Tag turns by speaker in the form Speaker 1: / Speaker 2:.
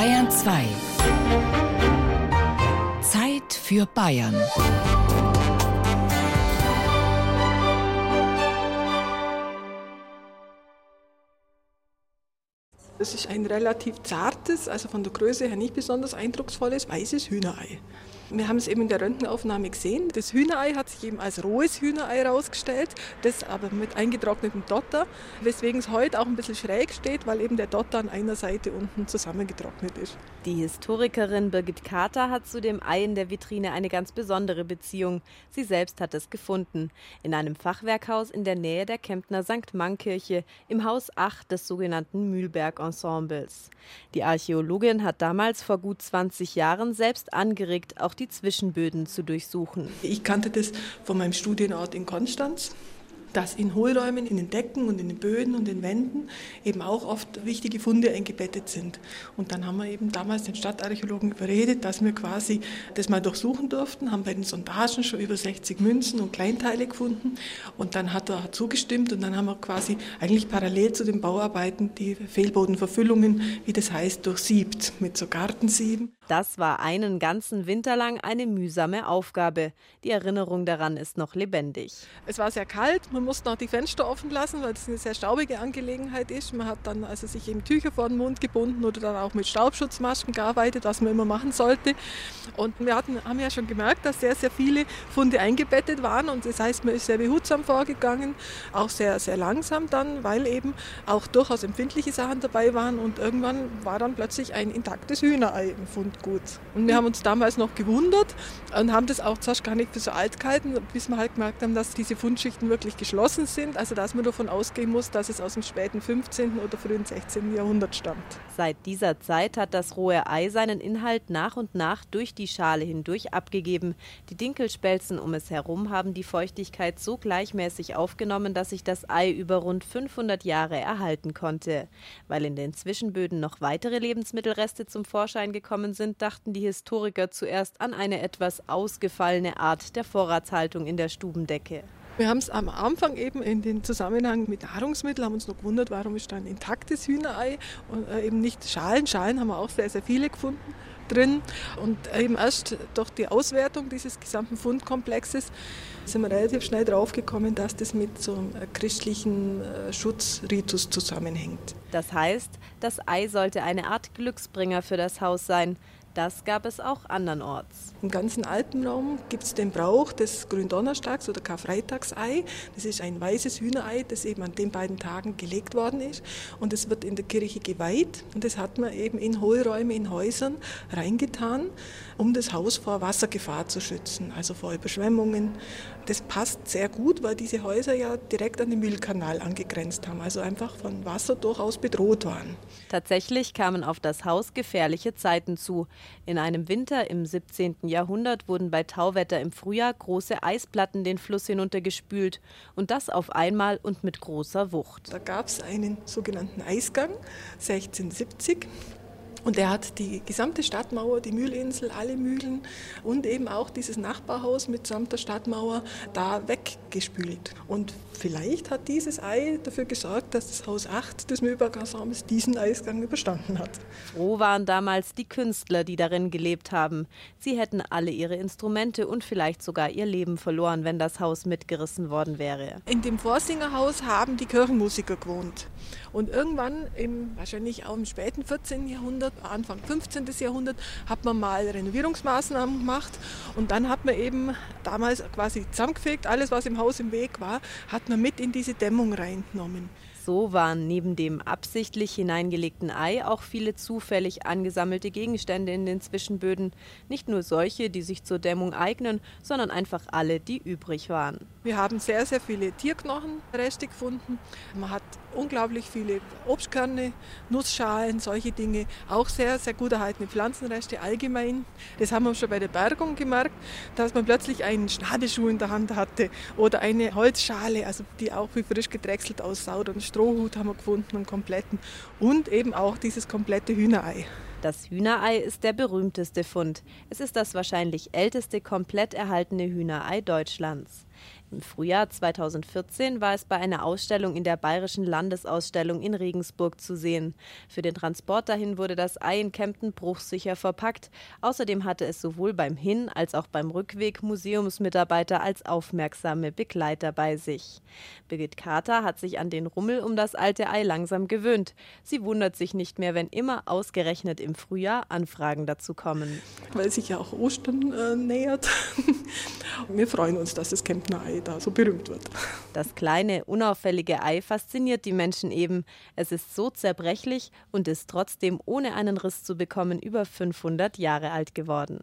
Speaker 1: Bayern 2. Zeit für Bayern.
Speaker 2: Das ist ein relativ zartes, also von der Größe her nicht besonders eindrucksvolles, weißes Hühnerei. Wir haben es eben in der Röntgenaufnahme gesehen. Das Hühnerei hat sich eben als rohes Hühnerei herausgestellt, das aber mit eingetrocknetem Dotter, weswegen es heute auch ein bisschen schräg steht, weil eben der Dotter an einer Seite unten zusammengetrocknet ist.
Speaker 3: Die Historikerin Birgit Kater hat zu dem Ei in der Vitrine eine ganz besondere Beziehung. Sie selbst hat es gefunden. In einem Fachwerkhaus in der Nähe der Kemptner St. Mannkirche im Haus 8 des sogenannten Mühlberg-Ensembles. Die Archäologin hat damals vor gut 20 Jahren selbst angeregt, auch die Zwischenböden zu durchsuchen.
Speaker 2: Ich kannte das von meinem Studienort in Konstanz dass in Hohlräumen, in den Decken und in den Böden und den Wänden eben auch oft wichtige Funde eingebettet sind. Und dann haben wir eben damals den Stadtarchäologen überredet, dass wir quasi das mal durchsuchen durften, haben bei den Sondagen schon über 60 Münzen und Kleinteile gefunden und dann hat er zugestimmt und dann haben wir quasi eigentlich parallel zu den Bauarbeiten die Fehlbodenverfüllungen, wie das heißt, durchsiebt mit so Gartensieben.
Speaker 3: Das war einen ganzen Winter lang eine mühsame Aufgabe. Die Erinnerung daran ist noch lebendig.
Speaker 2: Es war sehr kalt, man musste auch die Fenster offen lassen, weil das eine sehr staubige Angelegenheit ist. Man hat dann also sich eben Tücher vor den Mund gebunden oder dann auch mit Staubschutzmasken gearbeitet, was man immer machen sollte. Und wir hatten, haben ja schon gemerkt, dass sehr, sehr viele Funde eingebettet waren und das heißt, man ist sehr behutsam vorgegangen, auch sehr, sehr langsam dann, weil eben auch durchaus empfindliche Sachen dabei waren und irgendwann war dann plötzlich ein intaktes Hühnerei im Fund gut. Und wir haben uns damals noch gewundert und haben das auch zuerst gar nicht für so alt gehalten, bis wir halt gemerkt haben, dass diese Fundschichten wirklich geschlossen sind. Also dass man davon ausgehen muss, dass es aus dem späten 15. oder frühen 16. Jahrhundert stammt.
Speaker 3: Seit dieser Zeit hat das rohe Ei seinen Inhalt nach und nach durch die Schale hindurch abgegeben. Die Dinkelspelzen um es herum haben die Feuchtigkeit so gleichmäßig aufgenommen, dass sich das Ei über rund 500 Jahre erhalten konnte. Weil in den Zwischenböden noch weitere Lebensmittelreste zum Vorschein gekommen sind, sind, dachten die Historiker zuerst an eine etwas ausgefallene Art der Vorratshaltung in der Stubendecke.
Speaker 2: Wir haben es am Anfang eben in den Zusammenhang mit Nahrungsmitteln, haben uns noch gewundert, warum ist da ein intaktes Hühnerei und äh, eben nicht Schalen. Schalen haben wir auch sehr, sehr viele gefunden drin. Und eben erst durch die Auswertung dieses gesamten Fundkomplexes sind wir relativ schnell draufgekommen, dass das mit so einem christlichen äh, Schutzritus zusammenhängt.
Speaker 3: Das heißt, das Ei sollte eine Art Glücksbringer für das Haus sein. Das gab es auch andernorts.
Speaker 2: Im ganzen Alpenraum gibt es den Brauch des Gründonnerstags oder Karfreitagsei. Das ist ein weißes Hühnerei, das eben an den beiden Tagen gelegt worden ist. Und es wird in der Kirche geweiht. Und das hat man eben in Hohlräume, in Häusern reingetan, um das Haus vor Wassergefahr zu schützen, also vor Überschwemmungen. Das passt sehr gut, weil diese Häuser ja direkt an den Mühlkanal angegrenzt haben, also einfach von Wasser durchaus bedroht waren.
Speaker 3: Tatsächlich kamen auf das Haus gefährliche Zeiten zu. In einem Winter im 17. Jahrhundert wurden bei Tauwetter im Frühjahr große Eisplatten den Fluss hinuntergespült und das auf einmal und mit großer Wucht.
Speaker 2: Da gab es einen sogenannten Eisgang 1670 und er hat die gesamte Stadtmauer, die Mühlinsel, alle Mühlen und eben auch dieses Nachbarhaus mitsamt der Stadtmauer da weggespült. Und vielleicht hat dieses Ei dafür gesorgt, dass das Haus 8 des Mühlberg-Ensembles diesen Eisgang überstanden hat.
Speaker 3: Froh waren damals die Künstler, die darin gelebt haben. Sie hätten alle ihre Instrumente und vielleicht sogar ihr Leben verloren, wenn das Haus mitgerissen worden wäre.
Speaker 2: In dem Vorsingerhaus haben die Kirchenmusiker gewohnt. Und irgendwann, im, wahrscheinlich auch im späten 14. Jahrhundert, Anfang 15. Jahrhundert, hat man mal Renovierungsmaßnahmen gemacht. Und dann hat man eben damals quasi zusammengefegt, alles was im Haus im Weg war, hat man mit in diese Dämmung reingenommen.
Speaker 3: So waren neben dem absichtlich hineingelegten Ei auch viele zufällig angesammelte Gegenstände in den Zwischenböden. Nicht nur solche, die sich zur Dämmung eignen, sondern einfach alle, die übrig waren.
Speaker 2: Wir haben sehr, sehr viele Tierknochenreste gefunden. Man hat unglaublich viele Obstkerne, Nussschalen, solche Dinge. Auch sehr, sehr gut erhaltene Pflanzenreste allgemein. Das haben wir schon bei der Bergung gemerkt, dass man plötzlich einen Schnabelschuh in der Hand hatte oder eine Holzschale, also die auch wie frisch gedrechselt aussah. Oder einen Strohhut haben wir gefunden, einen kompletten. Und eben auch dieses komplette Hühnerei.
Speaker 3: Das Hühnerei ist der berühmteste Fund. Es ist das wahrscheinlich älteste komplett erhaltene Hühnerei Deutschlands. Im Frühjahr 2014 war es bei einer Ausstellung in der Bayerischen Landesausstellung in Regensburg zu sehen. Für den Transport dahin wurde das Ei in Kempten bruchsicher verpackt. Außerdem hatte es sowohl beim Hin- als auch beim Rückweg Museumsmitarbeiter als aufmerksame Begleiter bei sich. Birgit Kater hat sich an den Rummel um das alte Ei langsam gewöhnt. Sie wundert sich nicht mehr, wenn immer ausgerechnet im Frühjahr Anfragen dazu kommen.
Speaker 2: Weil sich ja auch Ostern äh, nähert. Wir freuen uns, dass das Kemptner Ei da so berühmt wird.
Speaker 3: Das kleine, unauffällige Ei fasziniert die Menschen eben. Es ist so zerbrechlich und ist trotzdem ohne einen Riss zu bekommen über 500 Jahre alt geworden.